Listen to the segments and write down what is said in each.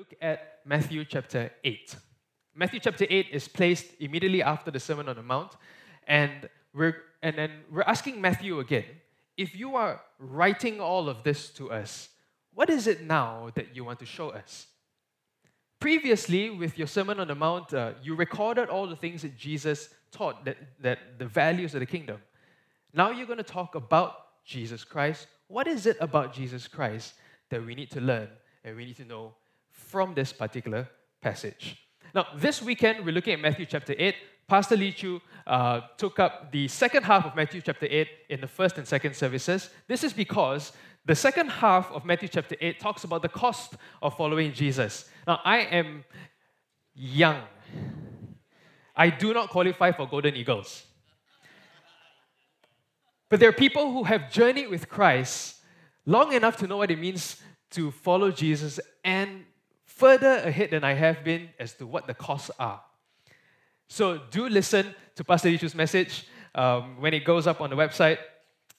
look at Matthew chapter 8. Matthew chapter 8 is placed immediately after the Sermon on the Mount, and we're, and then we're asking Matthew again if you are writing all of this to us, what is it now that you want to show us? Previously, with your Sermon on the Mount, uh, you recorded all the things that Jesus taught, that, that the values of the kingdom. Now you're going to talk about Jesus Christ. What is it about Jesus Christ that we need to learn and we need to know from this particular passage? Now, this weekend, we're looking at Matthew chapter 8. Pastor Lee Chu uh, took up the second half of Matthew chapter 8 in the first and second services. This is because the second half of Matthew chapter 8 talks about the cost of following Jesus. Now, I am young. I do not qualify for Golden Eagles. But there are people who have journeyed with Christ long enough to know what it means to follow Jesus and further ahead than I have been as to what the costs are. So do listen to Pastor Yishu's message um, when it goes up on the website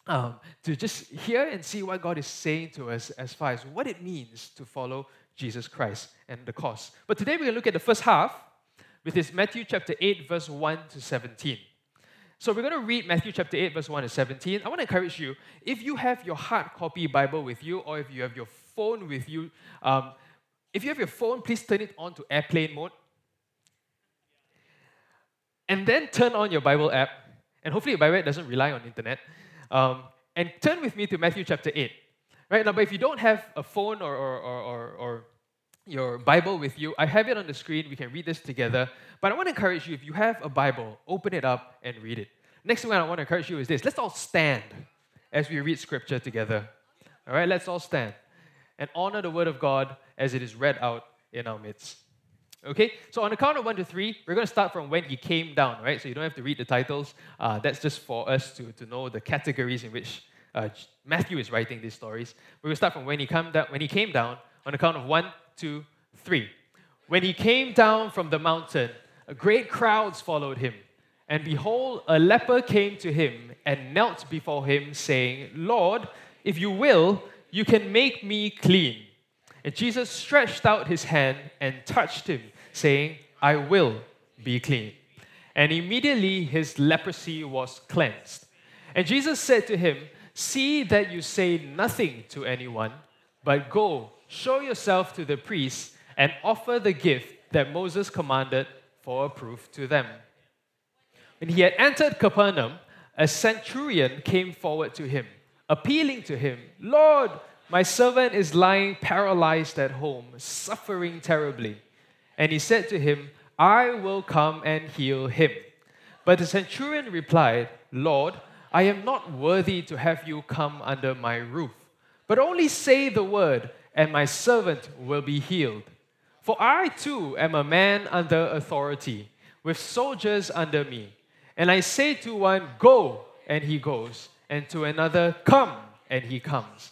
um, to just hear and see what God is saying to us as far as what it means to follow Jesus Christ and the cost. But today we're going to look at the first half, which is Matthew chapter 8, verse 1 to 17. So we're going to read Matthew chapter 8, verse 1 to 17. I want to encourage you, if you have your hard copy Bible with you, or if you have your phone with you, um, if you have your phone, please turn it on to airplane mode. And then turn on your Bible app. And hopefully your Bible doesn't rely on internet. Um, and turn with me to Matthew chapter 8. Right now, but if you don't have a phone or, or, or, or, your Bible with you, I have it on the screen. We can read this together. But I want to encourage you, if you have a Bible, open it up and read it. Next thing I want to encourage you is this let's all stand as we read scripture together. All right, let's all stand and honor the word of God as it is read out in our midst. Okay, so on the count of one to three, we're going to start from when he came down, right? So you don't have to read the titles. Uh, that's just for us to, to know the categories in which uh, Matthew is writing these stories. We're going to start from when he, come down, when he came down on the count of one, two, three. When he came down from the mountain, great crowds followed him. And behold, a leper came to him and knelt before him, saying, Lord, if you will, you can make me clean. And Jesus stretched out his hand and touched him, saying, I will be clean. And immediately his leprosy was cleansed. And Jesus said to him, See that you say nothing to anyone, but go, show yourself to the priests, and offer the gift that Moses commanded for a proof to them. When he had entered Capernaum, a centurion came forward to him appealing to him, Lord, my servant is lying paralyzed at home, suffering terribly. And he said to him, I will come and heal him. But the centurion replied, Lord, I am not worthy to have you come under my roof, but only say the word, and my servant will be healed. For I too am a man under authority, with soldiers under me. And I say to one, Go, and he goes and to another, Come, and he comes.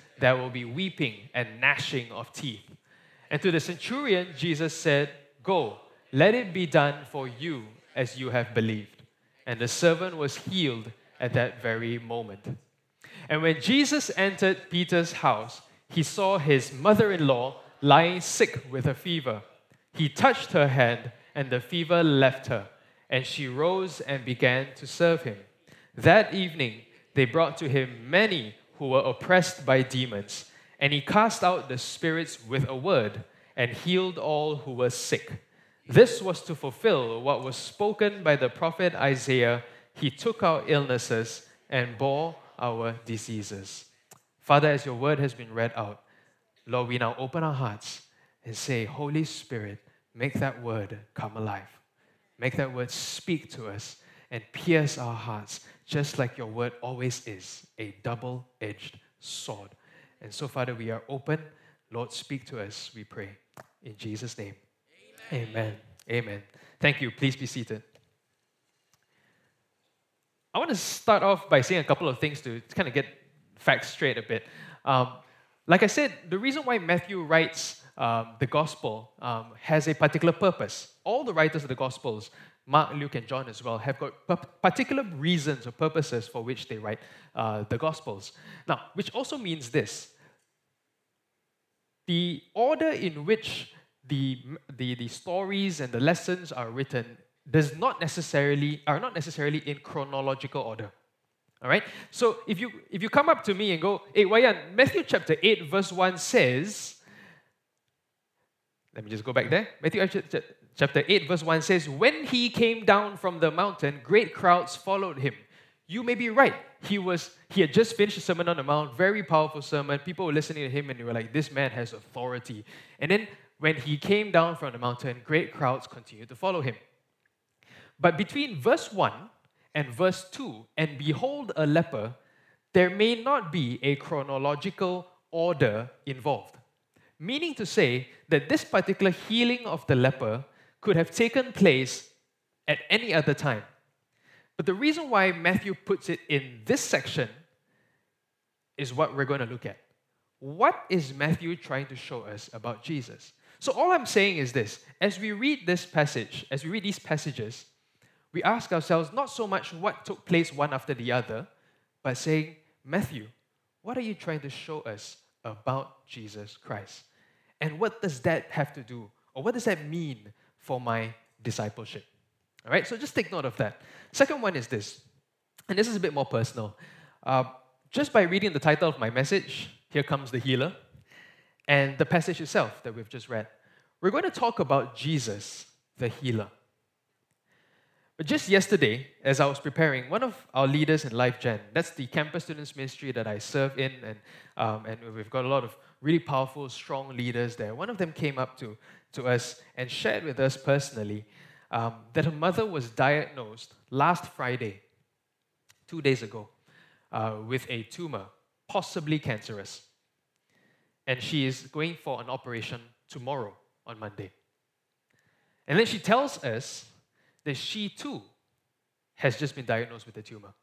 there will be weeping and gnashing of teeth. And to the centurion, Jesus said, Go, let it be done for you as you have believed. And the servant was healed at that very moment. And when Jesus entered Peter's house, he saw his mother in law lying sick with a fever. He touched her hand, and the fever left her, and she rose and began to serve him. That evening, they brought to him many who were oppressed by demons, and he cast out the spirits with a word and healed all who were sick. This was to fulfill what was spoken by the prophet Isaiah. He took our illnesses and bore our diseases. Father, as your word has been read out, Lord, we now open our hearts and say, Holy Spirit, make that word come alive. Make that word speak to us and pierce our hearts just like your word always is a double edged sword. And so, Father, we are open. Lord, speak to us, we pray. In Jesus' name. Amen. Amen. Amen. Thank you. Please be seated. I want to start off by saying a couple of things to kind of get facts straight a bit. Um, like I said, the reason why Matthew writes um, the gospel um, has a particular purpose. All the writers of the gospels, Mark, Luke, and John as well, have got particular reasons or purposes for which they write uh, the gospels. Now, which also means this the order in which the, the, the stories and the lessons are written does not necessarily are not necessarily in chronological order. All right? So if you if you come up to me and go, hey Wai Nyan, Matthew chapter 8, verse 1 says, let me just go back there. Matthew chapter 8, verse 1 says, When he came down from the mountain, great crowds followed him. You may be right. He was he had just finished a sermon on the mount, very powerful sermon. People were listening to him and they were like, This man has authority. And then when he came down from the mountain, great crowds continued to follow him. But between verse 1 and verse 2, and behold a leper, there may not be a chronological order involved. Meaning to say that this particular healing of the leper could have taken place at any other time. But the reason why Matthew puts it in this section is what we're going to look at. What is Matthew trying to show us about Jesus? So, all I'm saying is this as we read this passage, as we read these passages, we ask ourselves not so much what took place one after the other, but saying, Matthew, what are you trying to show us about Jesus Christ? And what does that have to do, or what does that mean for my discipleship? All right, so just take note of that. Second one is this, and this is a bit more personal. Uh, just by reading the title of my message, Here Comes the Healer, and the passage itself that we've just read, we're going to talk about Jesus, the healer. But just yesterday, as I was preparing, one of our leaders in Life Gen, that's the campus students ministry that I serve in, and, um, and we've got a lot of really powerful, strong leaders there. One of them came up to, to us and shared with us personally um, that her mother was diagnosed last Friday, two days ago, uh, with a tumor, possibly cancerous. And she is going for an operation tomorrow on Monday. And then she tells us that she too has just been diagnosed with a tumor.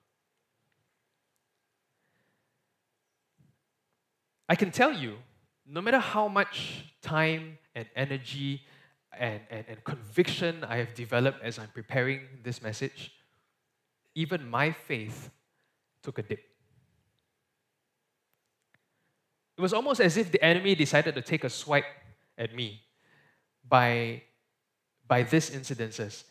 I can tell you, no matter how much time and energy and, and, and conviction I have developed as I'm preparing this message, even my faith took a dip. It was almost as if the enemy decided to take a swipe at me by, by these incidences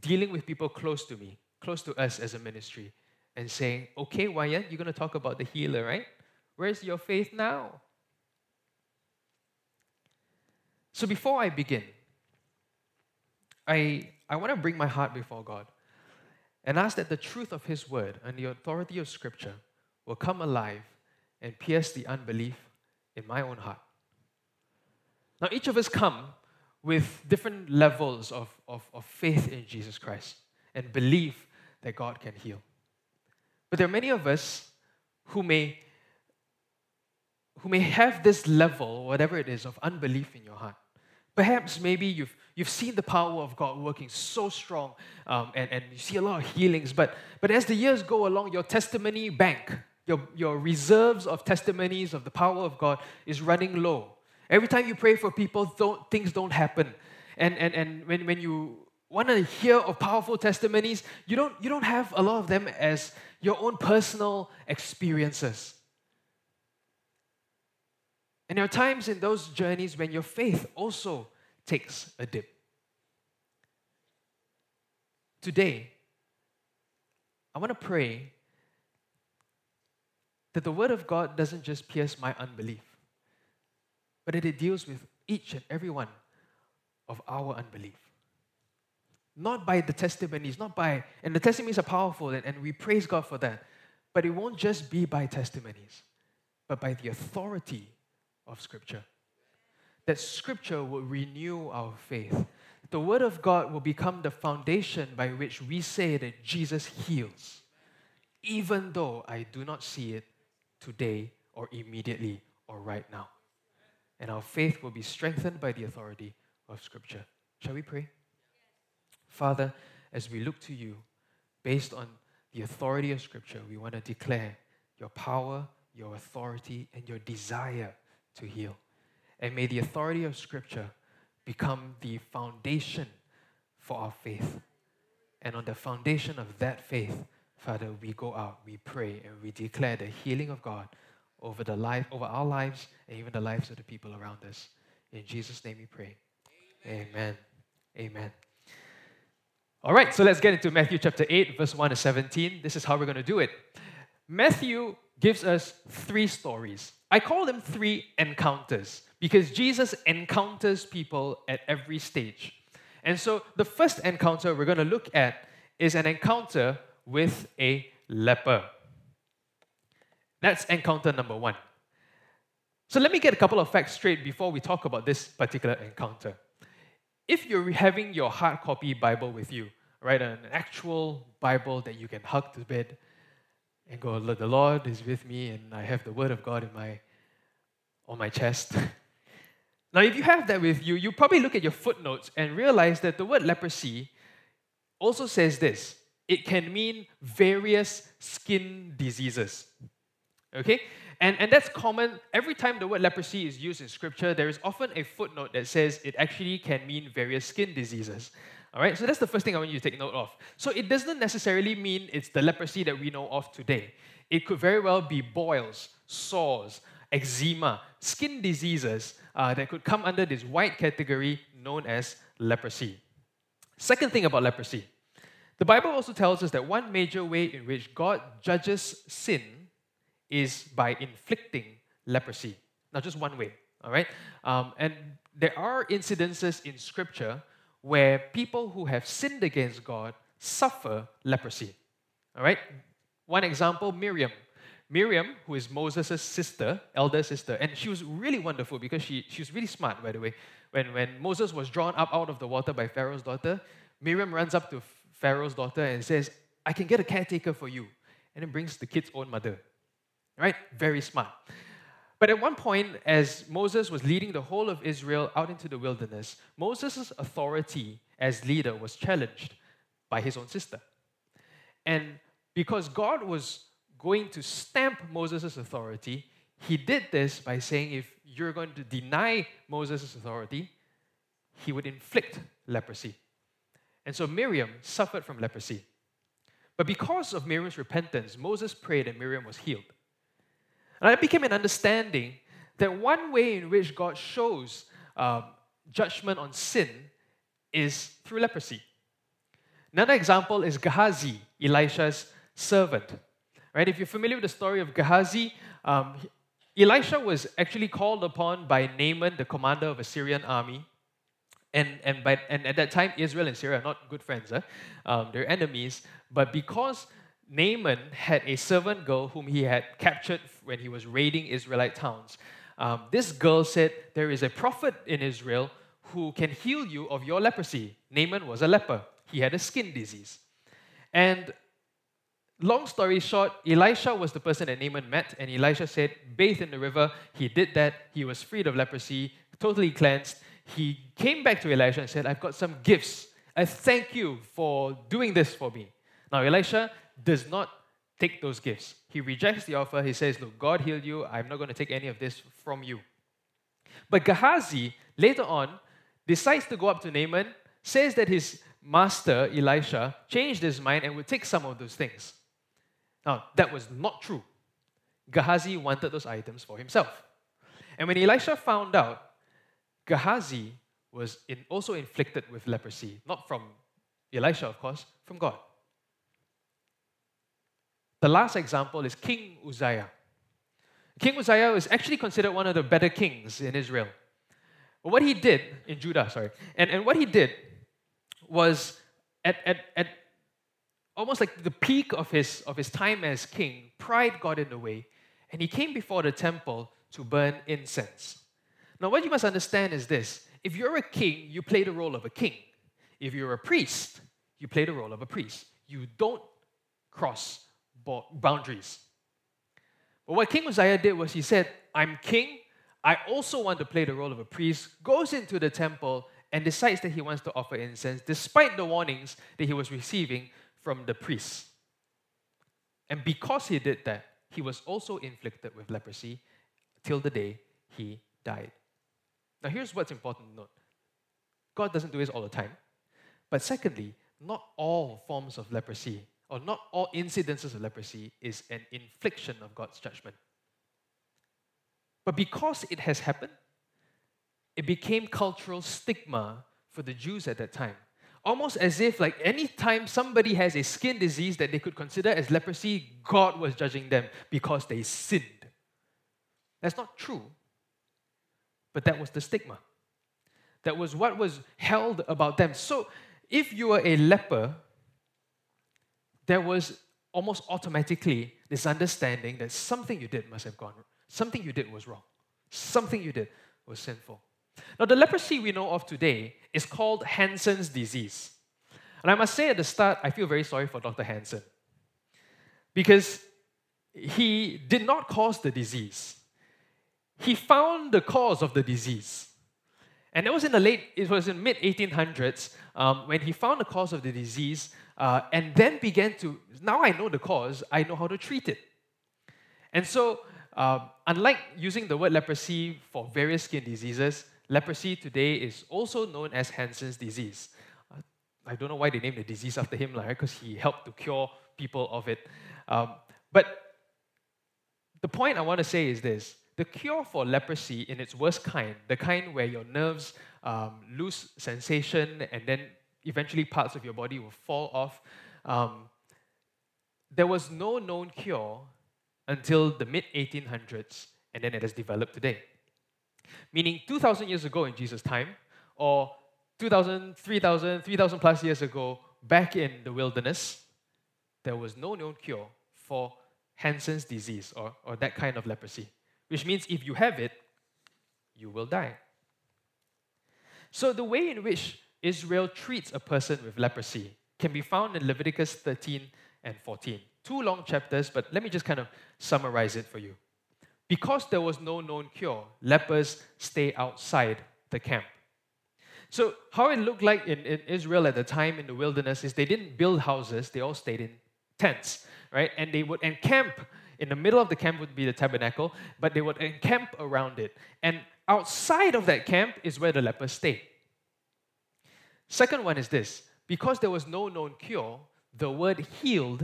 dealing with people close to me, close to us as a ministry, and saying, okay, Wai Nyan, you're going to talk about the healer, right? Where's your faith now? So before I begin, I, I want to bring my heart before God and ask that the truth of His word and the authority of Scripture will come alive and pierce the unbelief in my own heart. Now, each of us come with different levels of, of, of faith in Jesus Christ and belief that God can heal. But there are many of us who may, who may have this level, whatever it is, of unbelief in your heart. Perhaps maybe you've, you've seen the power of God working so strong um, and, and you see a lot of healings, but, but as the years go along, your testimony bank, your, your reserves of testimonies of the power of God is running low. Every time you pray for people, don't, things don't happen. And, and, and when, when you want to hear of powerful testimonies, you don't, you don't have a lot of them as your own personal experiences. And there are times in those journeys when your faith also takes a dip. Today, I want to pray that the Word of God doesn't just pierce my unbelief, but that it deals with each and every one of our unbelief. Not by the testimonies, not by, and the testimonies are powerful, and, and we praise God for that, but it won't just be by testimonies, but by the authority of Scripture. That Scripture will renew our faith. The Word of God will become the foundation by which we say that Jesus heals, even though I do not see it today or immediately or right now. and our faith will be strengthened by the authority of Scripture. Shall we pray? Father, as we look to you, based on the authority of Scripture, we want to declare your power, your authority, and your desire to heal. And may the authority of Scripture become the foundation for our faith. And on the foundation of that faith, Father, we go out, we pray, and we declare the healing of God over the life, over our lives, and even the lives of the people around us. In Jesus' name we pray. Amen. Amen. Amen. All right, so let's get into Matthew chapter 8, verse 1 to 17. This is how we're going to do it. Matthew gives us three stories. I call them three encounters because Jesus encounters people at every stage. And so the first encounter we're going to look at is an encounter with a leper. That's encounter number one. So let me get a couple of facts straight before we talk about this particular encounter. If you're having your hard copy Bible with you, right, an actual Bible that you can hug to bed and go, the Lord is with me and I have the Word of God in my, on my chest. now, if you have that with you, you probably look at your footnotes and realize that the word leprosy also says this it can mean various skin diseases. Okay? And, and that's common. Every time the word leprosy is used in scripture, there is often a footnote that says it actually can mean various skin diseases. All right, so that's the first thing I want you to take note of. So it doesn't necessarily mean it's the leprosy that we know of today. It could very well be boils, sores, eczema, skin diseases uh, that could come under this wide category known as leprosy. Second thing about leprosy the Bible also tells us that one major way in which God judges sin is by inflicting leprosy. Now, just one way, all right? Um, and there are incidences in Scripture where people who have sinned against God suffer leprosy, all right? One example Miriam. Miriam, who is Moses' sister, elder sister, and she was really wonderful because she, she was really smart, by the way. When, when Moses was drawn up out of the water by Pharaoh's daughter, Miriam runs up to Pharaoh's daughter and says, I can get a caretaker for you. And then brings the kid's own mother. Right? Very smart. But at one point, as Moses was leading the whole of Israel out into the wilderness, Moses' authority as leader was challenged by his own sister. And because God was going to stamp Moses' authority, he did this by saying if you're going to deny Moses' authority, he would inflict leprosy. And so Miriam suffered from leprosy. But because of Miriam's repentance, Moses prayed and Miriam was healed. And it became an understanding that one way in which God shows um, judgment on sin is through leprosy. Another example is Gehazi, Elisha's servant. Right? If you're familiar with the story of Gehazi, um, Elisha was actually called upon by Naaman, the commander of a Syrian army, and, and, by, and at that time, Israel and Syria are not good friends. Huh? Um, they're enemies. But because Naaman had a servant girl whom he had captured when he was raiding Israelite towns, um, this girl said, There is a prophet in Israel who can heal you of your leprosy. Naaman was a leper, he had a skin disease. And long story short, Elisha was the person that Naaman met, and Elisha said, Bathe in the river. He did that. He was freed of leprosy, totally cleansed he came back to Elisha and said, I've got some gifts. I thank you for doing this for me. Now, Elisha does not take those gifts. He rejects the offer. He says, Look, God healed you. I'm not going to take any of this from you. But Gehazi, later on, decides to go up to Naaman, says that his master, Elisha, changed his mind and would take some of those things. Now, that was not true. Gehazi wanted those items for himself. And when Elisha found out, Gehazi was in, also inflicted with leprosy, not from Elisha, of course, from God. The last example is King Uzziah. King Uzziah was actually considered one of the better kings in Israel. What he did, in Judah, sorry, and, and what he did was at, at, at almost like the peak of his, of his time as king, pride got in the way, and he came before the temple to burn incense. Now, what you must understand is this if you're a king, you play the role of a king. If you're a priest, you play the role of a priest. You don't cross boundaries. But what King Uzziah did was he said, I'm king, I also want to play the role of a priest, goes into the temple and decides that he wants to offer incense despite the warnings that he was receiving from the priests. And because he did that, he was also inflicted with leprosy till the day he died. Now, here's what's important to note God doesn't do this all the time. But secondly, not all forms of leprosy or not all incidences of leprosy is an infliction of God's judgment. But because it has happened, it became cultural stigma for the Jews at that time. Almost as if, like, anytime somebody has a skin disease that they could consider as leprosy, God was judging them because they sinned. That's not true. But that was the stigma. That was what was held about them. So, if you were a leper, there was almost automatically this understanding that something you did must have gone wrong. Something you did was wrong. Something you did was sinful. Now, the leprosy we know of today is called Hansen's disease. And I must say at the start, I feel very sorry for Dr. Hansen because he did not cause the disease. He found the cause of the disease. And it was in the late, it was in mid 1800s um, when he found the cause of the disease uh, and then began to, now I know the cause, I know how to treat it. And so, uh, unlike using the word leprosy for various skin diseases, leprosy today is also known as Hansen's disease. Uh, I don't know why they named the disease after him, like, because he helped to cure people of it. Um, but the point I want to say is this the cure for leprosy in its worst kind, the kind where your nerves um, lose sensation and then eventually parts of your body will fall off. Um, there was no known cure until the mid 1800s, and then it has developed today. Meaning, 2,000 years ago in Jesus' time, or 2,000, 3,000, 3,000 plus years ago, back in the wilderness, there was no known cure for Hansen's disease or, or that kind of leprosy, which means if you have it, you will die. So, the way in which Israel treats a person with leprosy can be found in Leviticus 13 and 14. Two long chapters, but let me just kind of summarize it for you. Because there was no known cure, lepers stay outside the camp. So, how it looked like in, in Israel at the time in the wilderness is they didn't build houses, they all stayed in tents, right? And they would encamp in the middle of the camp would be the tabernacle, but they would encamp around it. And outside of that camp is where the lepers stayed. Second one is this because there was no known cure, the word healed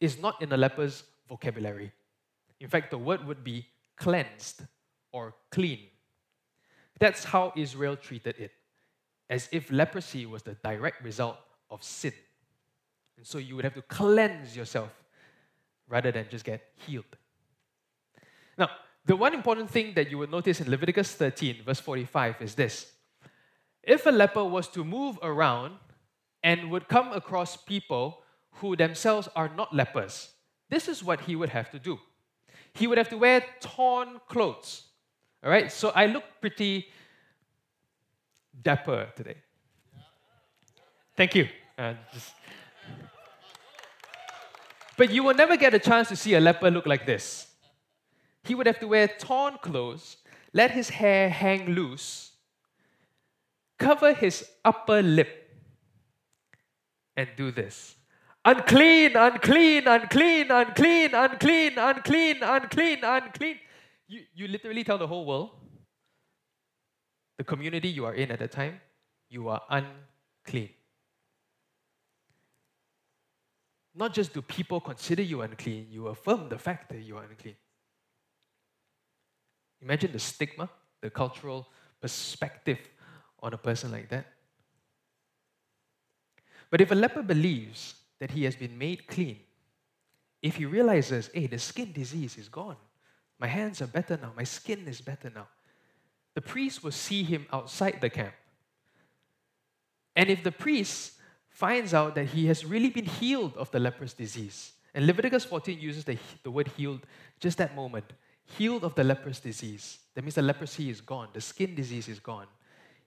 is not in the leper's vocabulary. In fact, the word would be cleansed or clean. That's how Israel treated it, as if leprosy was the direct result of sin. And so you would have to cleanse yourself rather than just get healed. Now, the one important thing that you would notice in Leviticus 13, verse 45, is this if a leper was to move around and would come across people who themselves are not lepers, this is what he would have to do. He would have to wear torn clothes. All right, so I look pretty dapper today. Thank you. Uh, just... But you will never get a chance to see a leper look like this. He would have to wear torn clothes, let his hair hang loose, cover his upper lip and do this. Unclean, unclean, unclean, unclean, unclean, unclean, unclean, unclean. You, you literally tell the whole world, the community you are in at the time, you are unclean. Not just do people consider you unclean, you affirm the fact that you are unclean. Imagine the stigma, the cultural perspective on a person like that. But if a leper believes that he has been made clean, if he realizes, hey, the skin disease is gone, my hands are better now, my skin is better now, the priest will see him outside the camp. And if the priest finds out that he has really been healed of the leprous disease, and Leviticus 14 uses the, the word healed just that moment healed of the leprous disease. That means the leprosy is gone, the skin disease is gone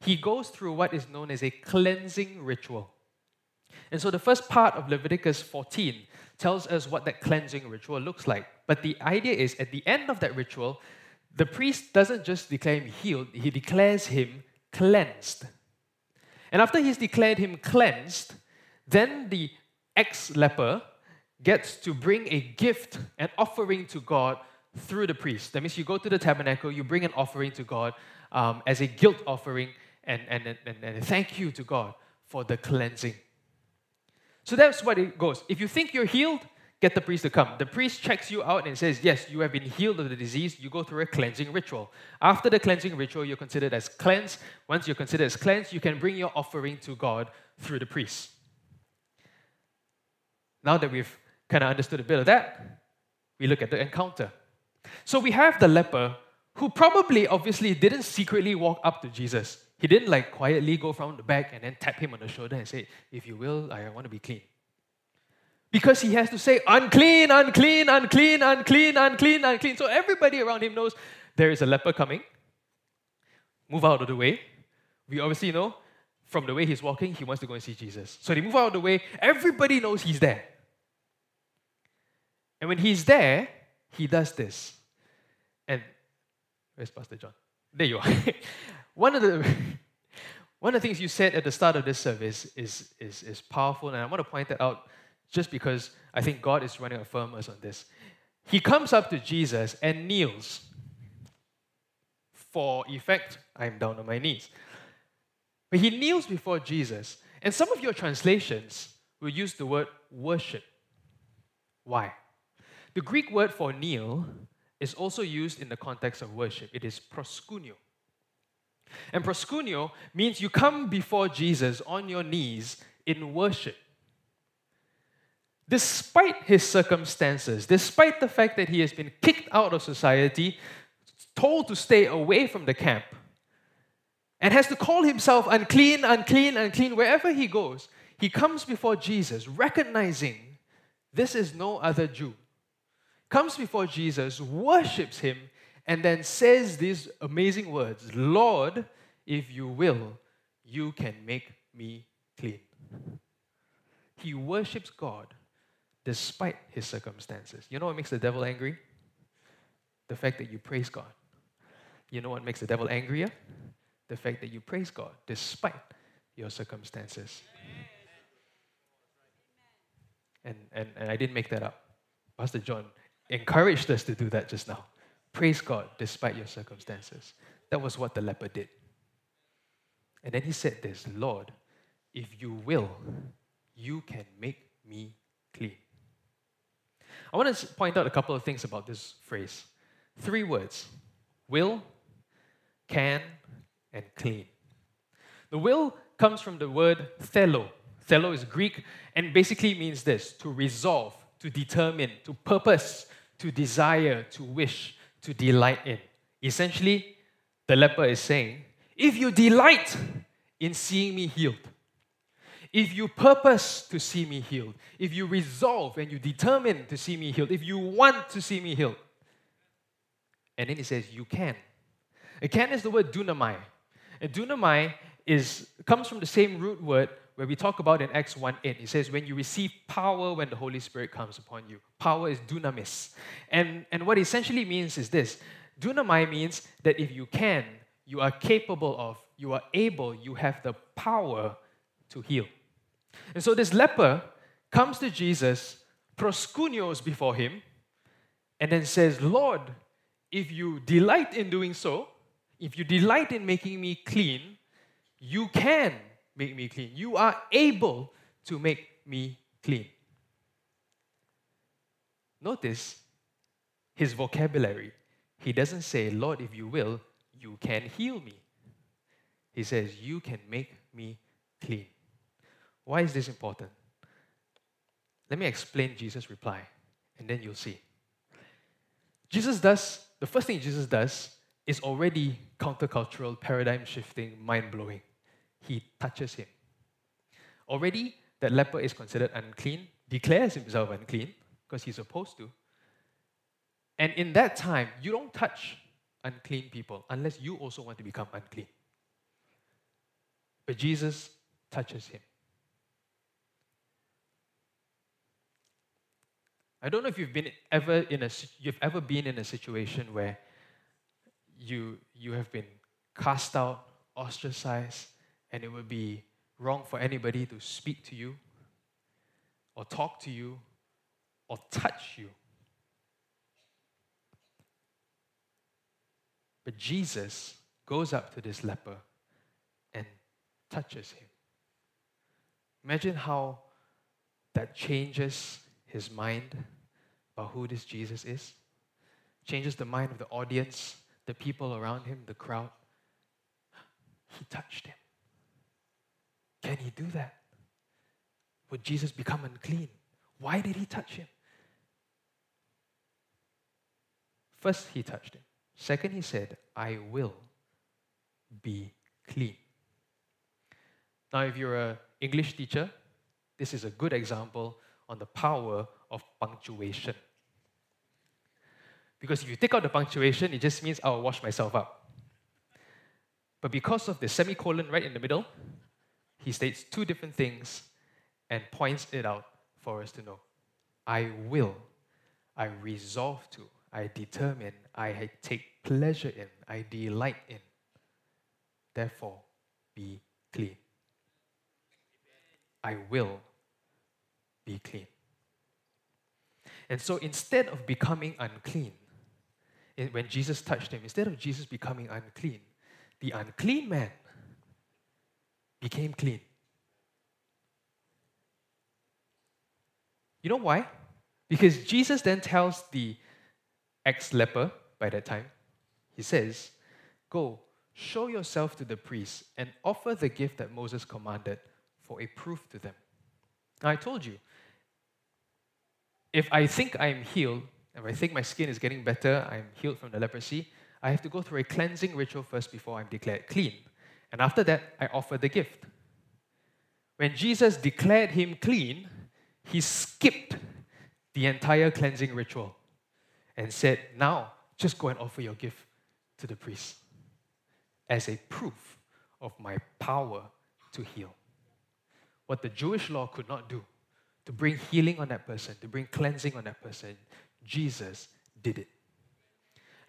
he goes through what is known as a cleansing ritual. And so the first part of Leviticus 14 tells us what that cleansing ritual looks like. But the idea is at the end of that ritual, the priest doesn't just declare him healed, he declares him cleansed. And after he's declared him cleansed, then the ex leper gets to bring a gift, an offering to God through the priest. That means you go to the tabernacle, you bring an offering to God um, as a guilt offering and, and, and, and thank you to God for the cleansing. So that's what it goes. If you think you're healed, get the priest to come. The priest checks you out and says, Yes, you have been healed of the disease. You go through a cleansing ritual. After the cleansing ritual, you're considered as cleansed. Once you're considered as cleansed, you can bring your offering to God through the priest. Now that we've kind of understood a bit of that, we look at the encounter. So we have the leper who probably, obviously, didn't secretly walk up to Jesus. He didn't like quietly go from the back and then tap him on the shoulder and say, If you will, I want to be clean. Because he has to say, unclean, unclean, unclean, unclean, unclean, unclean. So everybody around him knows there is a leper coming. Move out of the way. We obviously know from the way he's walking, he wants to go and see Jesus. So they move out of the way. Everybody knows he's there. And when he's there, he does this. And where's Pastor John? There you are. one of the one of the things you said at the start of this service is, is, is powerful, and I want to point that out just because I think God is running affirm us on this. He comes up to Jesus and kneels. For effect, I'm down on my knees. But he kneels before Jesus. And some of your translations will use the word worship. Why? The Greek word for kneel is also used in the context of worship. It is proskuneo. And proskuneo means you come before Jesus on your knees in worship despite his circumstances, despite the fact that he has been kicked out of society, told to stay away from the camp, and has to call himself unclean, unclean, unclean wherever he goes, he comes before Jesus, recognizing this is no other Jew. Comes before Jesus, worships him, and then says these amazing words Lord, if you will, you can make me clean. He worships God despite his circumstances. You know what makes the devil angry? The fact that you praise God. You know what makes the devil angrier? The fact that you praise God despite your circumstances. And, and, and I didn't make that up. Pastor John encouraged us to do that just now. Praise God despite your circumstances. That was what the leper did. And then he said this Lord, if you will, you can make me clean. I want to point out a couple of things about this phrase. Three words will, can, and clean. The will comes from the word thelo. Thelo is Greek and basically means this to resolve, to determine, to purpose, to desire, to wish, to delight in. Essentially, the leper is saying, if you delight in seeing me healed, if you purpose to see me healed, if you resolve and you determine to see me healed, if you want to see me healed, and then he says, you can. A can is the word dunamai. And dunamai is, comes from the same root word where we talk about in Acts 1 8. It says, when you receive power when the Holy Spirit comes upon you. Power is dunamis. And, and what it essentially means is this dunamai means that if you can, you are capable of, you are able, you have the power to heal. And so this leper comes to Jesus, proskunios before him, and then says, Lord, if you delight in doing so, if you delight in making me clean, you can make me clean. You are able to make me clean. Notice his vocabulary. He doesn't say, Lord, if you will, you can heal me. He says, You can make me clean. Why is this important? Let me explain Jesus' reply, and then you'll see. Jesus does, the first thing Jesus does is already countercultural, paradigm shifting, mind blowing. He touches him. Already, that leper is considered unclean, declares himself unclean, because he's supposed to. And in that time, you don't touch unclean people unless you also want to become unclean. But Jesus touches him. I don't know if you've been ever in a you've ever been in a situation where you, you have been cast out, ostracized, and it would be wrong for anybody to speak to you, or talk to you, or touch you. But Jesus goes up to this leper and touches him. Imagine how that changes his mind about who this Jesus is, changes the mind of the audience, the people around him, the crowd. He touched him. Can he do that? Would Jesus become unclean? Why did he touch him? First, he touched him. Second, he said, I will be clean. Now, if you're an English teacher, this is a good example on the power of punctuation. Because if you take out the punctuation, it just means I'll wash myself up. But because of the semicolon right in the middle, he states two different things and points it out for us to know. I will, I resolve to, I determine, I take pleasure in, I delight in. Therefore, be clean. I will be clean. And so instead of becoming unclean, when Jesus touched him, instead of Jesus becoming unclean, the unclean man became clean. You know why? Because Jesus then tells the ex leper by that time, he says, Go, show yourself to the priest and offer the gift that Moses commanded for a proof to them. Now, I told you, if I think I'm healed, if I think my skin is getting better, I'm healed from the leprosy, I have to go through a cleansing ritual first before I'm declared clean. And after that, I offer the gift. When Jesus declared him clean, he skipped the entire cleansing ritual and said, Now, just go and offer your gift to the priest as a proof of my power to heal. What the Jewish law could not do to bring healing on that person, to bring cleansing on that person, Jesus did it.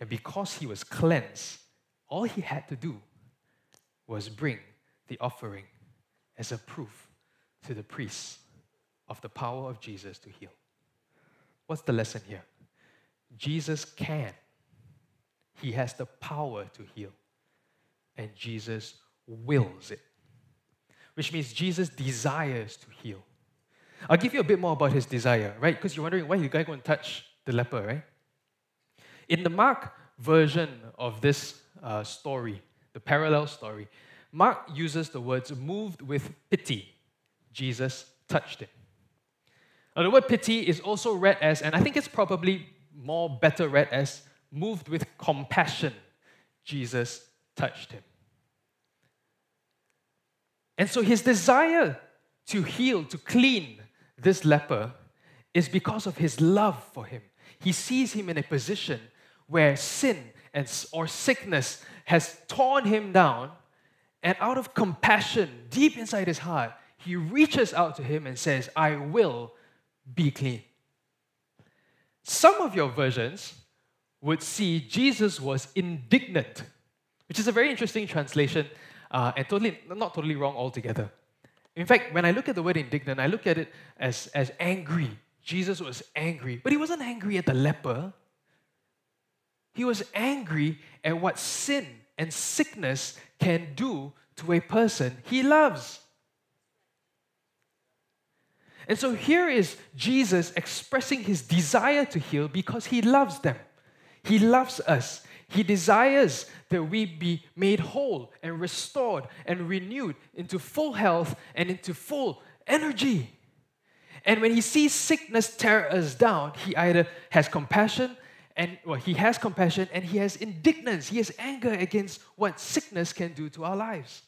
And because he was cleansed, all he had to do was bring the offering as a proof to the priests of the power of Jesus to heal. What's the lesson here? Jesus can. He has the power to heal. And Jesus wills it. Which means Jesus desires to heal. I'll give you a bit more about his desire, right? Because you're wondering why the guy going to touch the leper, right? In the Mark version of this uh, story, the parallel story, Mark uses the words moved with pity. Jesus touched him. Now, the word pity is also read as, and I think it's probably more better read as, moved with compassion. Jesus touched him. And so his desire to heal, to clean this leper is because of his love for him. He sees him in a position where sin and, or sickness has torn him down, and out of compassion, deep inside his heart, he reaches out to him and says, I will be clean. Some of your versions would see Jesus was indignant, which is a very interesting translation uh, and totally not totally wrong altogether. In fact, when I look at the word indignant, I look at it as, as angry. Jesus was angry, but he wasn't angry at the leper. He was angry at what sin and sickness can do to a person he loves. And so here is Jesus expressing his desire to heal because he loves them. He loves us. He desires that we be made whole and restored and renewed into full health and into full energy. And when he sees sickness tear us down, he either has compassion and well, he has compassion and he has indignance, he has anger against what sickness can do to our lives.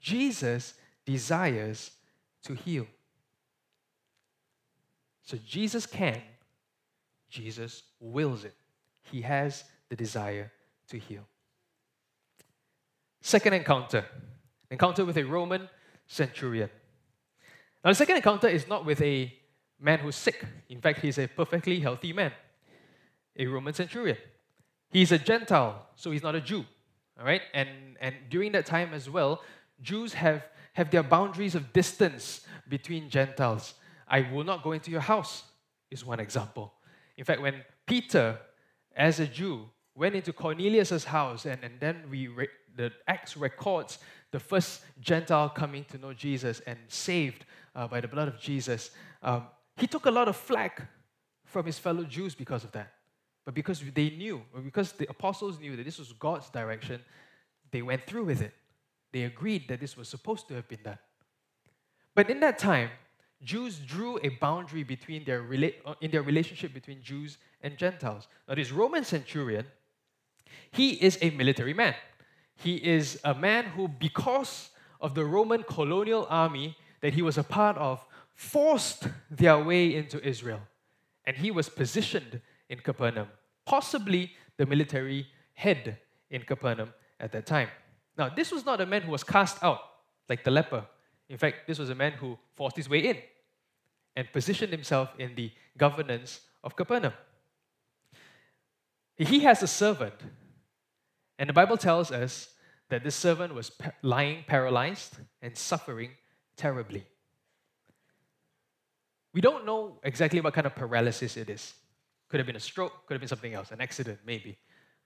Jesus desires to heal. So Jesus can, Jesus wills it. He has the desire to heal. Second encounter encounter with a Roman centurion. Now, the second encounter is not with a man who's sick. In fact, he's a perfectly healthy man, a Roman centurion. He's a Gentile, so he's not a Jew. All right? And, and during that time as well, Jews have, have their boundaries of distance between Gentiles. I will not go into your house, is one example. In fact, when Peter, as a Jew, went into Cornelius' house, and, and then we re- the Acts records the first Gentile coming to know Jesus and saved uh, by the blood of Jesus. Um, he took a lot of flack from his fellow Jews because of that. But because they knew, or because the apostles knew that this was God's direction, they went through with it. They agreed that this was supposed to have been done. But in that time, Jews drew a boundary between their rela- uh, in their relationship between Jews and Gentiles. Now, this Roman centurion, he is a military man. He is a man who, because of the Roman colonial army that he was a part of, forced their way into Israel. And he was positioned in Capernaum, possibly the military head in Capernaum at that time. Now, this was not a man who was cast out like the leper. In fact, this was a man who forced his way in and positioned himself in the governance of Capernaum. He has a servant, and the Bible tells us that this servant was lying paralyzed and suffering terribly. We don't know exactly what kind of paralysis it is. Could have been a stroke, could have been something else, an accident, maybe.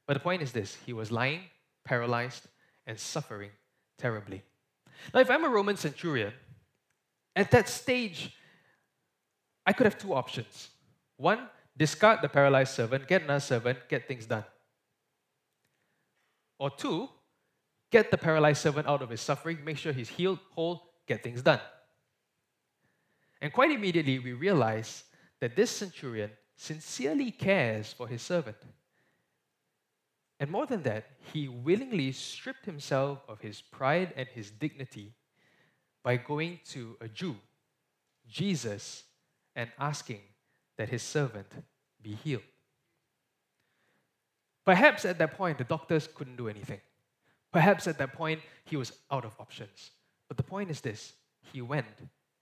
But the point is this he was lying, paralyzed, and suffering terribly. Now, if I'm a Roman centurion, at that stage, I could have two options. One, discard the paralyzed servant, get another servant, get things done. Or two, get the paralyzed servant out of his suffering, make sure he's healed, whole, get things done. And quite immediately, we realize that this centurion sincerely cares for his servant. And more than that, he willingly stripped himself of his pride and his dignity by going to a Jew, Jesus, and asking that his servant be healed. Perhaps at that point, the doctors couldn't do anything. Perhaps at that point, he was out of options. But the point is this he went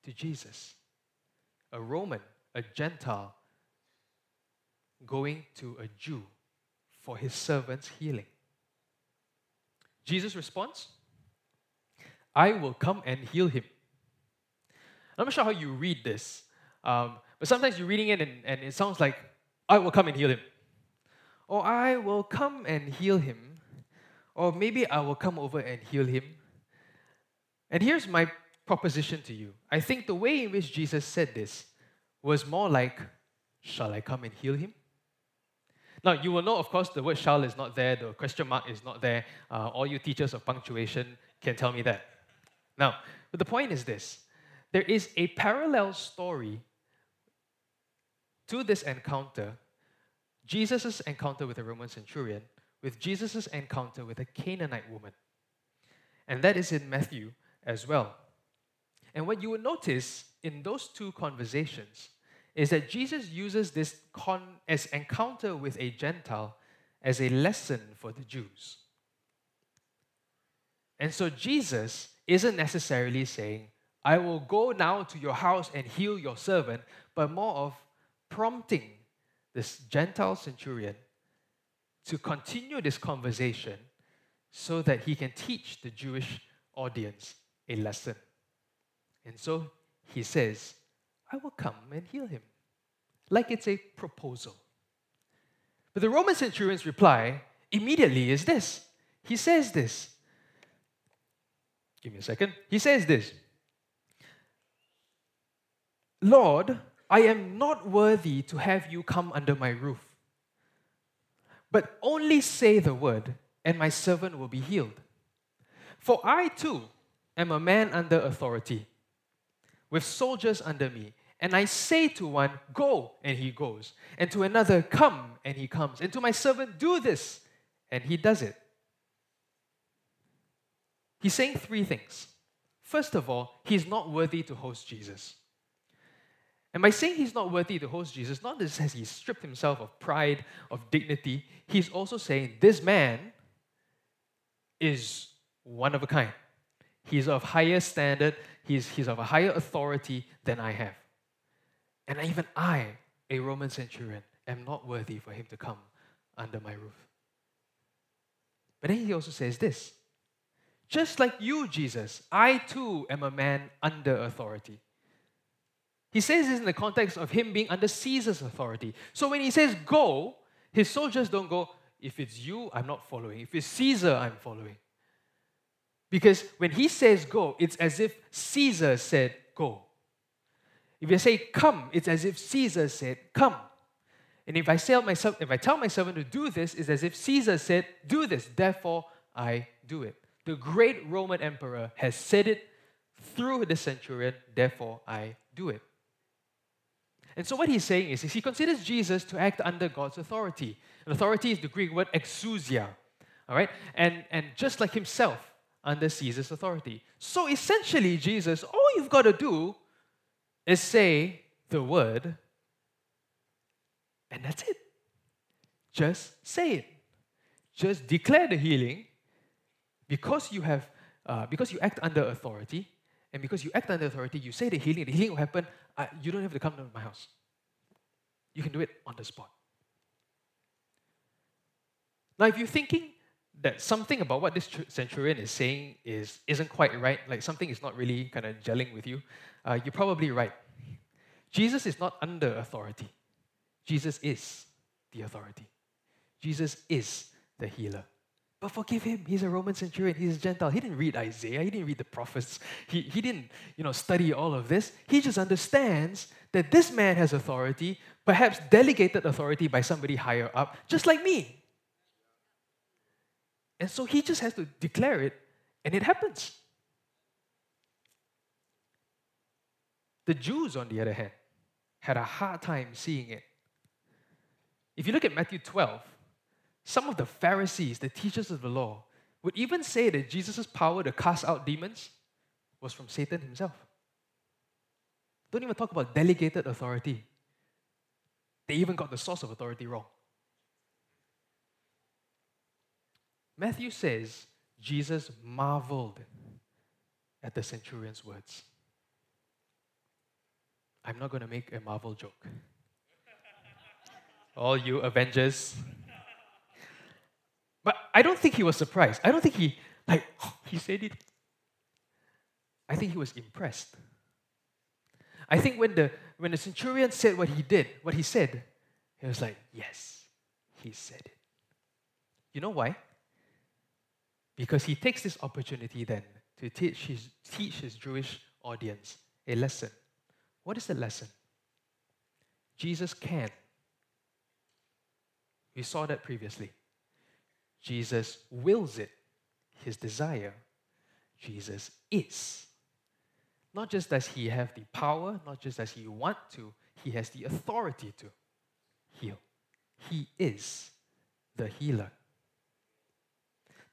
to Jesus, a Roman, a Gentile, going to a Jew for his servant's healing. Jesus' responds, I will come and heal him. I'm not sure how you read this, um, but sometimes you're reading it and, and it sounds like, I will come and heal him. Or I will come and heal him. Or maybe I will come over and heal him. And here's my proposition to you. I think the way in which Jesus said this was more like, Shall I come and heal him? Now, you will know, of course, the word shall is not there, the question mark is not there. Uh, all you teachers of punctuation can tell me that. Now, but the point is this there is a parallel story to this encounter Jesus' encounter with a Roman centurion, with Jesus' encounter with a Canaanite woman. And that is in Matthew as well. And what you will notice in those two conversations is that Jesus uses this con- as encounter with a Gentile as a lesson for the Jews. And so Jesus isn't necessarily saying, I will go now to your house and heal your servant, but more of prompting this Gentile centurion to continue this conversation so that he can teach the Jewish audience a lesson. And so he says, I will come and heal him. Like it's a proposal. But the Roman centurion's reply immediately is this. He says this. Give me a second. He says this Lord, I am not worthy to have you come under my roof. But only say the word, and my servant will be healed. For I too am a man under authority, with soldiers under me. And I say to one, Go, and he goes. And to another, Come, and he comes. And to my servant, Do this, and he does it. He's saying three things. First of all, he's not worthy to host Jesus. And by saying he's not worthy to host Jesus, not just has he stripped himself of pride, of dignity, he's also saying this man is one of a kind. He's of higher standard, he's, he's of a higher authority than I have. And even I, a Roman centurion, am not worthy for him to come under my roof. But then he also says this Just like you, Jesus, I too am a man under authority. He says this in the context of him being under Caesar's authority. So when he says go, his soldiers don't go, if it's you, I'm not following. If it's Caesar, I'm following. Because when he says go, it's as if Caesar said go. If you say come, it's as if Caesar said come. And if I, tell myself, if I tell my servant to do this, it's as if Caesar said, do this, therefore I do it. The great Roman emperor has said it through the centurion, therefore I do it. And so what he's saying is, is he considers Jesus to act under God's authority. And authority is the Greek word exousia. All right? And, and just like himself, under Caesar's authority. So essentially, Jesus, all you've got to do is say the word, and that's it. Just say it. Just declare the healing because you have uh, because you act under authority, and because you act under authority, you say the healing, the healing will happen. Uh, you don't have to come to my house. You can do it on the spot. Now, if you're thinking that something about what this centurion is saying is, isn't quite right, like something is not really kind of gelling with you, uh, you're probably right. Jesus is not under authority. Jesus is the authority. Jesus is the healer. But forgive him, he's a Roman centurion, he's a Gentile. He didn't read Isaiah, he didn't read the prophets, he, he didn't you know, study all of this. He just understands that this man has authority, perhaps delegated authority by somebody higher up, just like me. And so he just has to declare it, and it happens. The Jews, on the other hand, had a hard time seeing it. If you look at Matthew 12, some of the Pharisees, the teachers of the law, would even say that Jesus' power to cast out demons was from Satan himself. Don't even talk about delegated authority. They even got the source of authority wrong. Matthew says Jesus marveled at the centurion's words. I'm not going to make a Marvel joke. All you Avengers, but I don't think he was surprised. I don't think he, like, he said it. I think he was impressed. I think when the, when the centurion said what he did, what he said, he was like, yes, he said it. You know why? Because he takes this opportunity then to teach his, teach his Jewish audience a lesson. What is the lesson? Jesus can. We saw that previously. Jesus wills it, his desire. Jesus is. Not just does he have the power, not just does he want to, he has the authority to heal. He is the healer.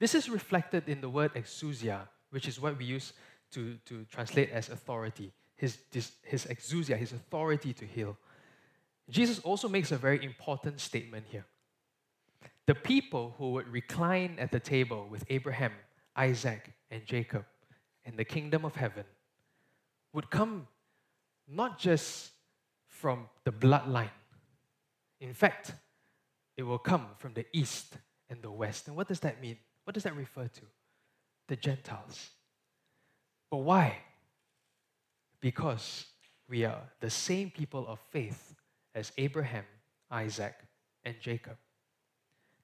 This is reflected in the word exousia, which is what we use to, to translate as authority. His, his, his exousia, his authority to heal. Jesus also makes a very important statement here the people who would recline at the table with Abraham, Isaac, and Jacob in the kingdom of heaven would come not just from the bloodline. In fact, it will come from the east and the west. And what does that mean? What does that refer to? The Gentiles. But why? Because we are the same people of faith as Abraham, Isaac, and Jacob.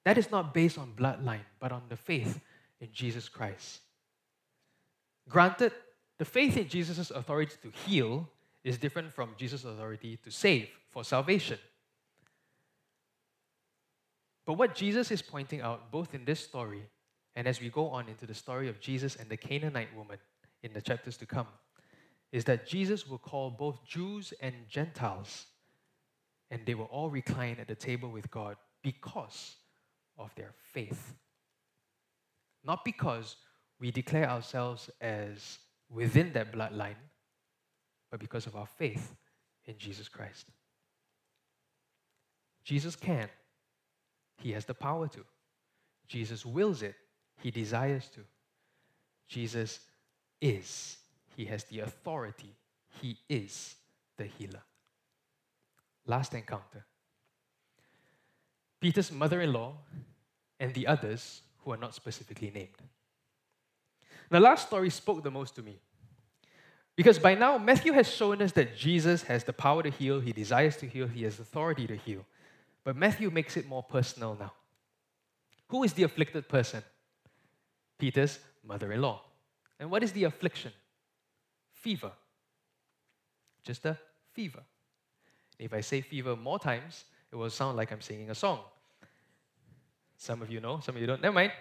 That is not based on bloodline, but on the faith in Jesus Christ. Granted, the faith in Jesus' authority to heal is different from Jesus' authority to save for salvation. But what Jesus is pointing out, both in this story and as we go on into the story of Jesus and the Canaanite woman in the chapters to come, is that Jesus will call both Jews and Gentiles, and they will all recline at the table with God because of their faith. Not because we declare ourselves as within that bloodline, but because of our faith in Jesus Christ. Jesus can, He has the power to. Jesus wills it, He desires to. Jesus is, He has the authority, He is the healer. Last encounter. Peter's mother in law and the others who are not specifically named. The last story spoke the most to me. Because by now, Matthew has shown us that Jesus has the power to heal, he desires to heal, he has authority to heal. But Matthew makes it more personal now. Who is the afflicted person? Peter's mother in law. And what is the affliction? Fever. Just a fever. If I say fever more times, it will sound like I'm singing a song. Some of you know, some of you don't. Never mind.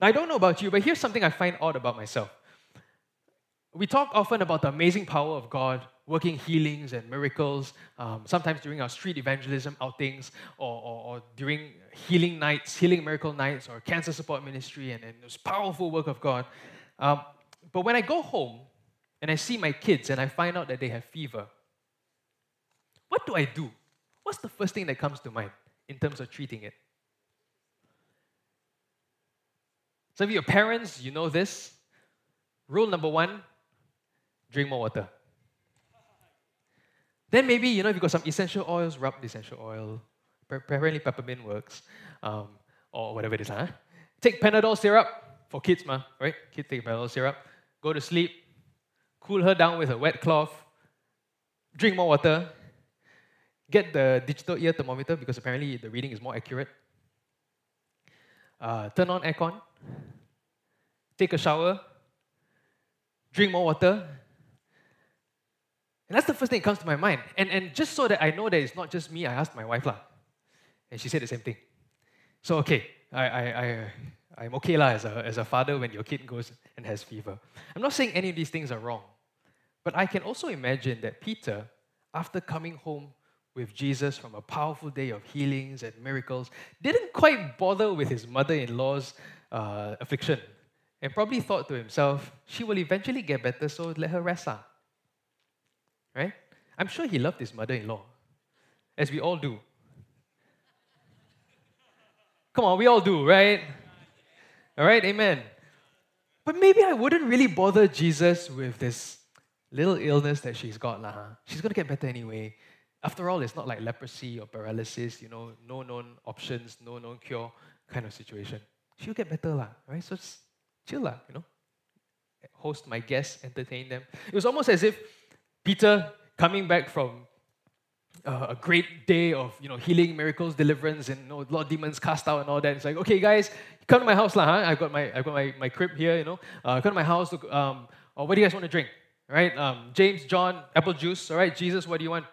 I don't know about you, but here's something I find odd about myself. We talk often about the amazing power of God working healings and miracles, um, sometimes during our street evangelism outings or, or, or, during healing nights, healing miracle nights, or cancer support ministry, and, and this powerful work of God. Um, but when I go home and I see my kids and I find out that they have fever, what do I do? What's the first thing that comes to mind in terms of treating it? Some of your parents, you know this. Rule number one drink more water. Then maybe, you know, if you've got some essential oils, rub essential oil. Apparently, peppermint works, um, or whatever it is. Huh? Take Panadol syrup for kids, ma, right? Kids take Panadol syrup. Go to sleep. Cool her down with a wet cloth. Drink more water. Get the digital ear thermometer because apparently the reading is more accurate. Uh, turn on aircon. Take a shower. Drink more water and that's the first thing that comes to my mind. And, and just so that I know that it's not just me, I asked my wife, lah. and she said the same thing. So, okay, I, I, I, I'm okay lah, as, a, as a father when your kid goes and has fever. I'm not saying any of these things are wrong, but I can also imagine that Peter, after coming home with Jesus from a powerful day of healings and miracles, didn't quite bother with his mother in law's uh, affliction and probably thought to himself, she will eventually get better, so let her rest. Lah right? I'm sure he loved his mother in law, as we all do. Come on, we all do, right? All right, amen. But maybe I wouldn't really bother Jesus with this little illness that she's got. Lah? She's to get better anyway. After all, it's not like leprosy or paralysis, you know, no known options, no known cure kind of situation. She'll get better, lah, right? So just chill, lah, you know. Host my guests, entertain them. It was almost as if Peter coming back from uh, a great day of you know healing, miracles, deliverance, and you know, a lot of demons cast out and all that. It's like, okay, guys, come to my house, lah. Huh? I got my I got my, my crib here, you know. Uh, come to my house. Look, um, or what do you guys want to drink? All right, um, James, John, apple juice. All right, Jesus, what do you want?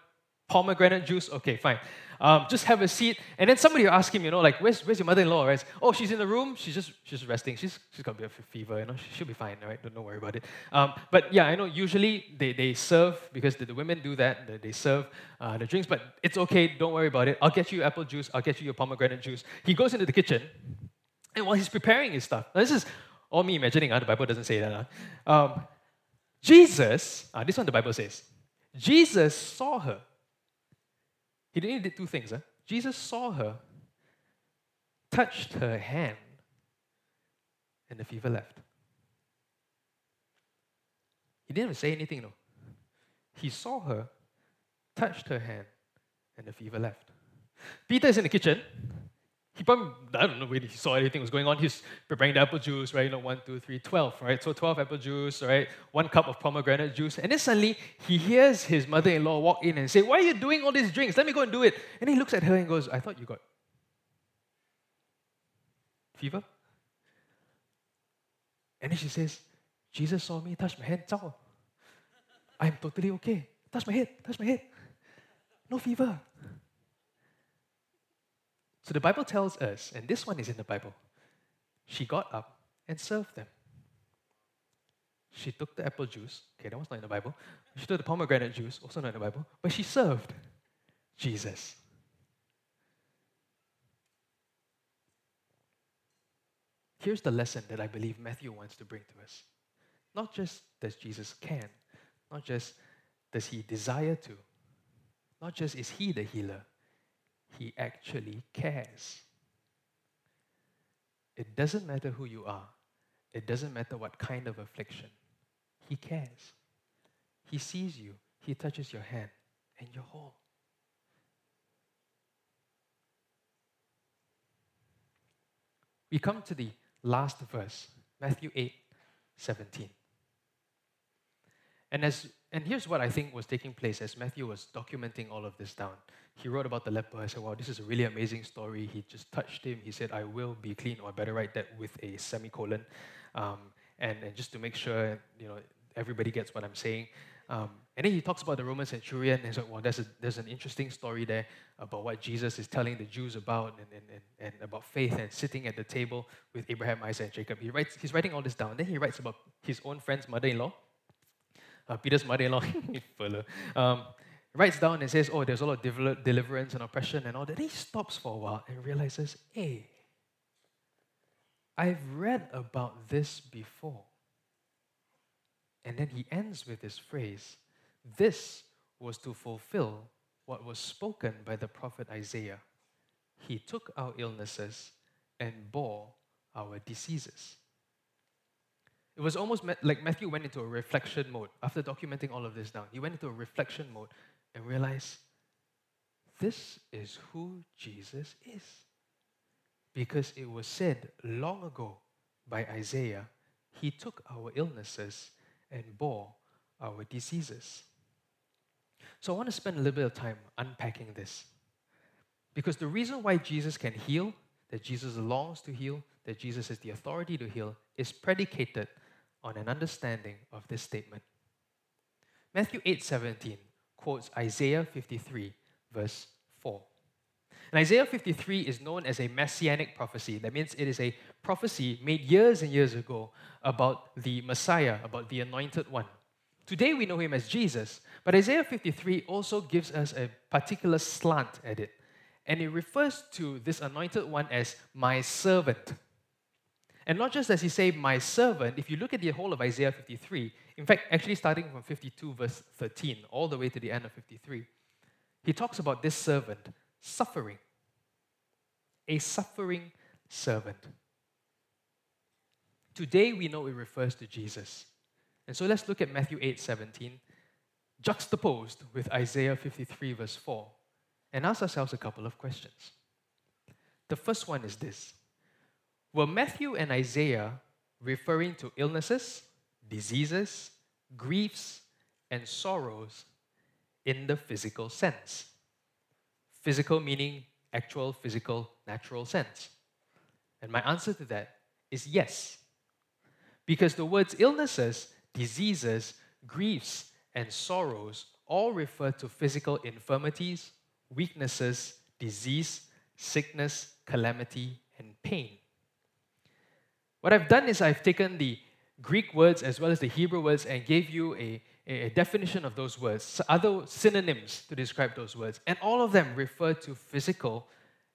Pomegranate juice. Okay, fine. Um, just have a seat. And then somebody will ask him, you know, like, where's, where's your mother-in-law, right? Oh, she's in the room. She's just she's resting. She's, she's got a bit of a fever, you know. She, will be fine, right? Don't, don't worry about it. Um, but yeah, I know usually they, they serve, because the, the women do that, they, they serve uh, the drinks, but it's okay. Don't worry about it. I'll get you apple juice. I'll get you your pomegranate juice. He goes into the kitchen, and while he's preparing his stuff, now this is all me imagining, uh, the Bible doesn't say that. Uh, um, Jesus, uh, this one the Bible says, Jesus saw her. He he did two things. Huh? Jesus saw her, touched her hand, and the fever left. He didn't even say anything, no. He saw her, touched her hand, and the fever left. Peter is in the kitchen. He probably, I don't know really he saw anything was going on. He's preparing the apple juice, right? You know, one, two, three, twelve, right? So 12 apple juice, right? One cup of pomegranate juice. And then suddenly he hears his mother in law walk in and say, Why are you doing all these drinks? Let me go and do it. And he looks at her and goes, I thought you got fever? And then she says, Jesus saw me touch my head, Zao. I'm totally okay. Touch my head, touch my head. No fever. So the Bible tells us, and this one is in the Bible, she got up and served them. She took the apple juice, okay, that was not in the Bible. She took the pomegranate juice, also not in the Bible, but she served Jesus. Here's the lesson that I believe Matthew wants to bring to us. Not just does Jesus can, not just does he desire to, not just is he the healer, he actually cares. It doesn't matter who you are, it doesn't matter what kind of affliction. He cares. He sees you, He touches your hand, and you're whole. we come to the last verse, Matthew 8 17. And, as, and here's what I think was taking place as Matthew was documenting all of this down. He wrote about the leper. I said, wow, this is a really amazing story. He just touched him. He said, I will be clean, or I better write that with a semicolon. Um, and, and just to make sure, you know, everybody gets what I'm saying. Um, and then he talks about the Roman centurion, and like, well, there's, a, there's an interesting story there about what Jesus is telling the Jews about and, and, and, and about faith and sitting at the table with Abraham, Isaac, and Jacob. He writes, he's writing all this down. Then he writes about his own friend's mother-in-law, uh, Peter's mother-in-law, um, writes down and says, oh, there's a lot of deliverance and oppression and all that. He stops for a while and realizes, hey, I've read about this before. And then he ends with this phrase This was to fulfill what was spoken by the prophet Isaiah. He took our illnesses and bore our diseases. It was almost like Matthew went into a reflection mode after documenting all of this down. He went into a reflection mode and realize this is who Jesus is. Because it was said long ago by Isaiah, He took our illnesses and bore our diseases. So I want to spend a little bit of time unpacking this. Because the reason why Jesus can heal, that Jesus longs to heal, that Jesus has the authority to heal, is predicated on an understanding of this statement. Matthew 8:17 quotes Isaiah 53 verse 4. And Isaiah 53 is known as a messianic prophecy. That means it is a prophecy made years and years ago about the Messiah, about the anointed one. Today we know him as Jesus, but Isaiah 53 also gives us a particular slant at it. And it refers to this anointed one as my servant. And not just does he say my servant, if you look at the whole of Isaiah 53, in fact, actually starting from 52, verse 13, all the way to the end of 53, he talks about this servant suffering. A suffering servant. Today we know it refers to Jesus. And so let's look at Matthew 8 17, juxtaposed with Isaiah 53, verse 4, and ask ourselves a couple of questions. The first one is this Were Matthew and Isaiah referring to illnesses, diseases, griefs, and sorrows in the physical sense? Physical meaning actual, physical, natural sense? And my answer to that is yes. Because the words illnesses, diseases, griefs, and sorrows all refer to physical infirmities, weaknesses, disease, sickness, calamity, and pain. What I've done is I've taken the Greek words as well as the Hebrew words and gave you a, a, definition of those words, other synonyms to describe those words. And all of them refer to physical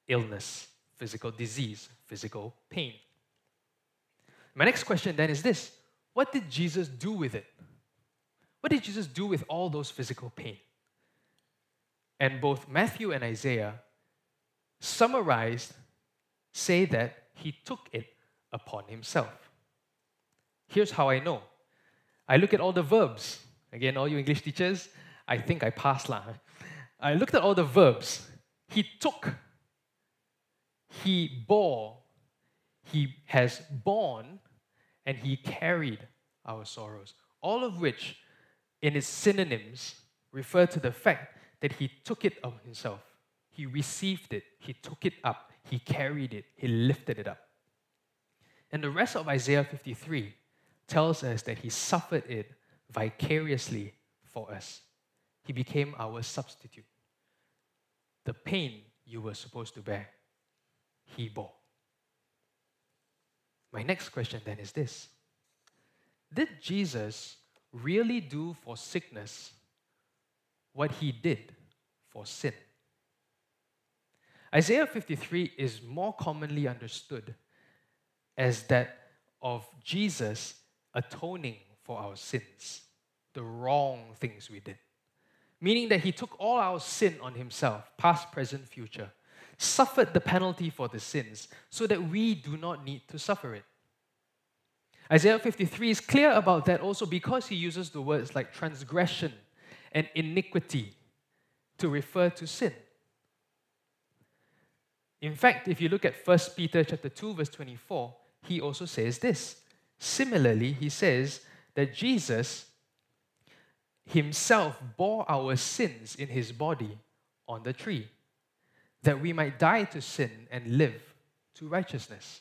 illness, physical disease, physical pain. My next question then is this What did Jesus do with it? What did Jesus do with all those physical pain? And both Matthew and Isaiah summarized say that he took it upon himself. Here's how I know. I look at all the verbs. Again, all you English teachers, I think I passed lah. I looked at all the verbs. He took, he bore, he has borne, and he carried our sorrows. All of which, in its synonyms, refer to the fact that he took it of himself. He received it, he took it up, he carried it, he lifted it up. And the rest of Isaiah 53 tells us that he suffered it vicariously for us. He became our substitute. The pain you were supposed to bear, he bore. My next question then is this Did Jesus really do for sickness what he did for sin? Isaiah 53 is more commonly understood as that of Jesus atoning for our sins, the wrong things we did. Meaning that he took all our sin on himself, past, present, future, suffered the penalty for the sins so that we do not need to suffer it. Isaiah 53 is clear about that also because he uses the words like transgression and iniquity to refer to sin. In fact, if you look at 1 Peter chapter 2 verse 24, he also says this. Similarly, he says that Jesus himself bore our sins in his body on the tree, that we might die to sin and live to righteousness.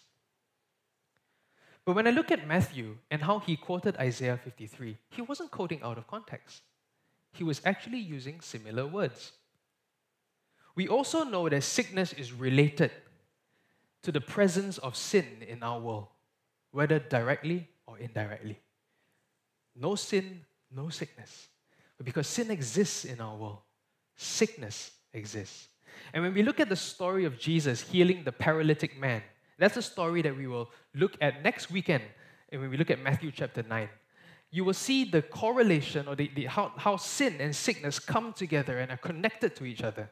But when I look at Matthew and how he quoted Isaiah 53, he wasn't quoting out of context. He was actually using similar words. We also know that sickness is related to the presence of sin in our world, whether directly or indirectly. No sin, no sickness. But because sin exists in our world, sickness exists. And when we look at the story of Jesus healing the paralytic man, that's a story that we will look at next weekend and when we look at Matthew chapter 9. You will see the correlation or the, the, how, how sin and sickness come together and are connected to each other.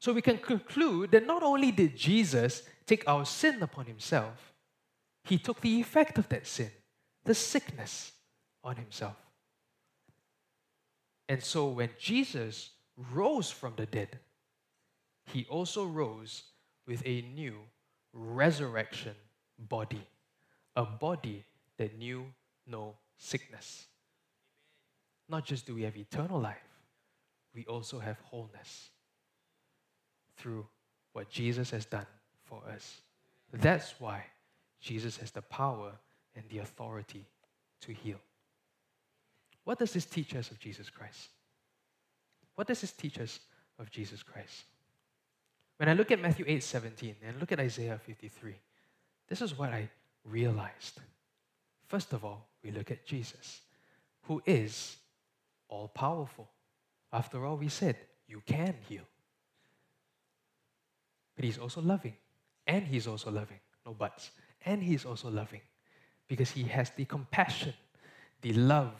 So we can conclude that not only did Jesus take our sin upon himself, he took the effect of that sin, the sickness, on himself. And so when Jesus rose from the dead, he also rose with a new resurrection body, a body that knew no sickness. Not just do we have eternal life, we also have wholeness through what Jesus has done for us. That's why Jesus has the power and the authority to heal. What does this teach us of Jesus Christ? What does this teach us of Jesus Christ? When I look at Matthew 8 17 and look at Isaiah 53, this is what I realized. First of all, we look at Jesus, who is all powerful. After all, we said, You can heal. But He's also loving. And He's also loving. No buts. And He's also loving. Because He has the compassion, the love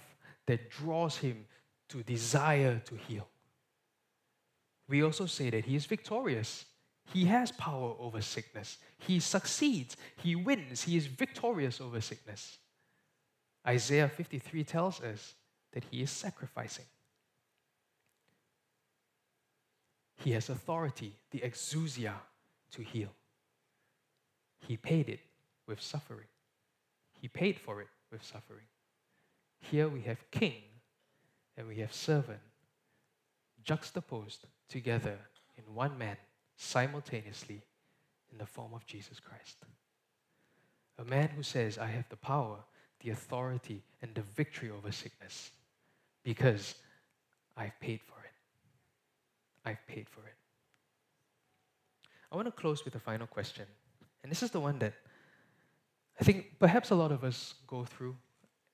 that draws Him to desire to heal. We also say that He is victorious. He has power over sickness. He succeeds. He wins. He is victorious over sickness. Isaiah 53 tells us that he is sacrificing. He has authority, the exousia, to heal. He paid it with suffering. He paid for it with suffering. Here we have king and we have servant juxtaposed together in one man simultaneously in the form of Jesus Christ. A man who says, I have the power, the authority, and the victory over sickness because I've paid for it. I've paid for it. I want to close with a final question. And this is the one that I think perhaps a lot of us go through,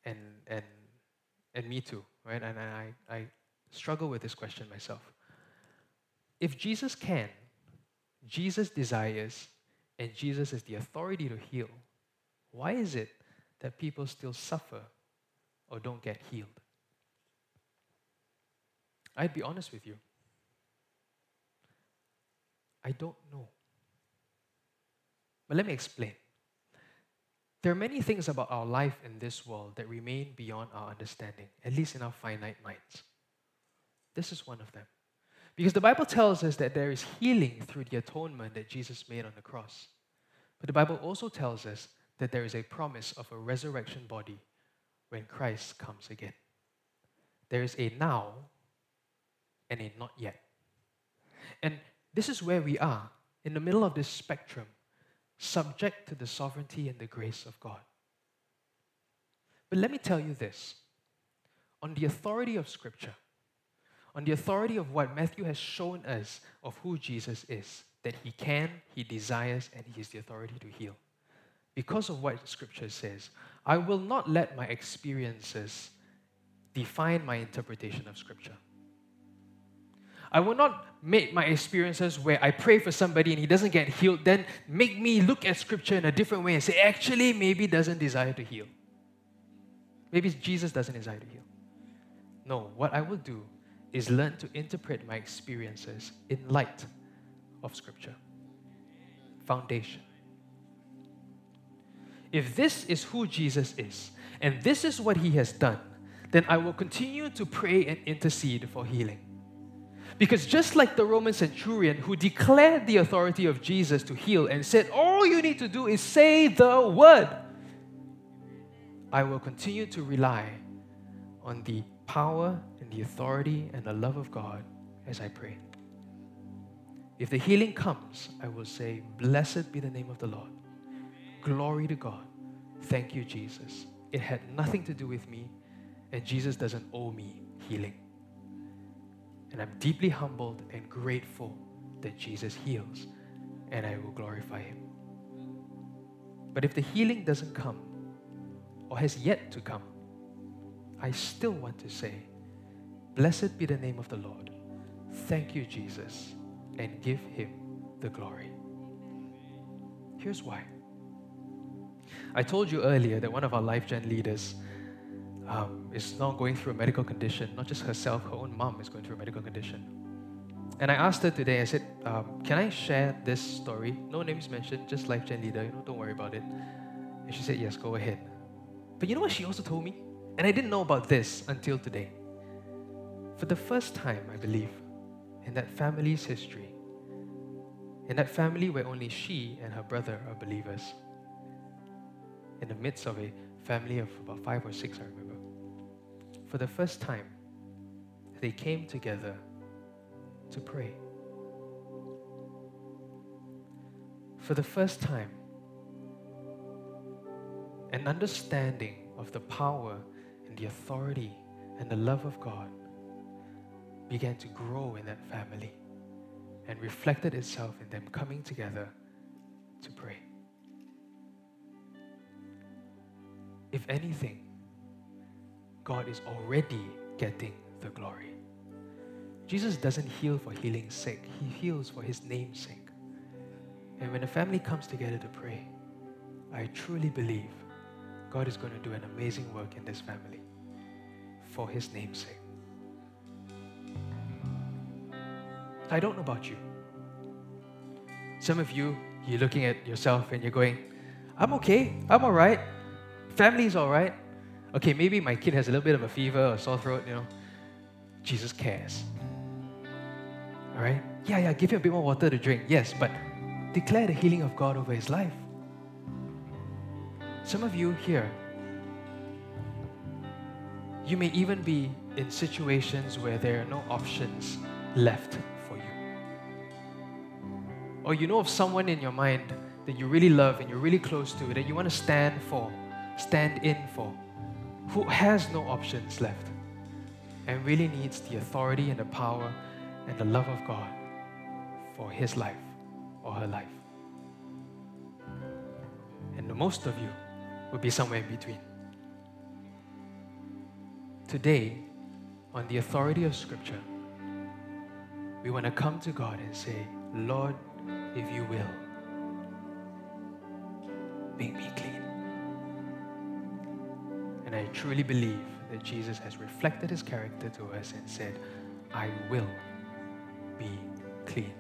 and, and, and me too, right? And I, I struggle with this question myself. If Jesus can, Jesus desires, and Jesus has the authority to heal, why is it that people still suffer or don't get healed? I'd be honest with you. I don't know. But let me explain. There are many things about our life in this world that remain beyond our understanding, at least in our finite minds. This is one of them. Because the Bible tells us that there is healing through the atonement that Jesus made on the cross. But the Bible also tells us that there is a promise of a resurrection body when Christ comes again. There is a now and a not yet. And this is where we are, in the middle of this spectrum, subject to the sovereignty and the grace of God. But let me tell you this on the authority of Scripture, on the authority of what Matthew has shown us of who Jesus is, that he can, he desires, and he has the authority to heal. Because of what Scripture says, I will not let my experiences define my interpretation of Scripture. I will not make my experiences where I pray for somebody and he doesn't get healed, then make me look at scripture in a different way and say, actually, maybe doesn't desire to heal. Maybe Jesus doesn't desire to heal. No, what I will do is learn to interpret my experiences in light of scripture. Foundation. If this is who Jesus is, and this is what he has done, then I will continue to pray and intercede for healing. Because just like the Roman centurion who declared the authority of Jesus to heal and said, All you need to do is say the word, I will continue to rely on the power and the authority and the love of God as I pray. If the healing comes, I will say, Blessed be the name of the Lord. Glory to God. Thank you, Jesus. It had nothing to do with me, and Jesus doesn't owe me healing. And I'm deeply humbled and grateful that Jesus heals, and I will glorify Him. But if the healing doesn't come, or has yet to come, I still want to say, Blessed be the name of the Lord. Thank you, Jesus and give Him the glory. Here's why. I told you earlier that one of our LifeGen leaders um, is now going through a medical condition. Not just herself, her own mom is going through a medical condition. And I asked her today, I said, um, Can I share this story? No names mentioned, just LifeGen leader, you know, don't worry about it. And she said, Yes, go ahead. But you know what she also told me? And I didn't know about this until today. For the first time, I believe, in that family's history, in that family where only she and her brother are believers, in the midst of a family of about five or six, I remember, for the first time, they came together to pray. For the first time, an understanding of the power and the authority and the love of God began to grow in that family and reflected itself in them coming together to pray. If anything, God is already getting the glory. Jesus doesn't heal for healing's sake, He heals for His name's sake. And when a family comes together to pray, I truly believe God is going to do an amazing work in this family for His name's sake. I don't know about you. Some of you, you're looking at yourself and you're going, I'm okay, I'm all right, family's all right. Okay, maybe my kid has a little bit of a fever or sore throat, you know. Jesus cares. All right? Yeah, yeah, give him a bit more water to drink. Yes, but declare the healing of God over his life. Some of you here, you may even be in situations where there are no options left for you. or you know of someone in your mind that you really love and you're really close to, that you want to stand for, stand in for, who has no options left and really needs the authority and the power and the love of God for his life or her life. And the most of you will be somewhere in between. Today, on the authority of Scripture, we want to come to God and say, Lord, if you will. Make me clean. And I truly believe that Jesus has reflected his character to us and said, I will be clean.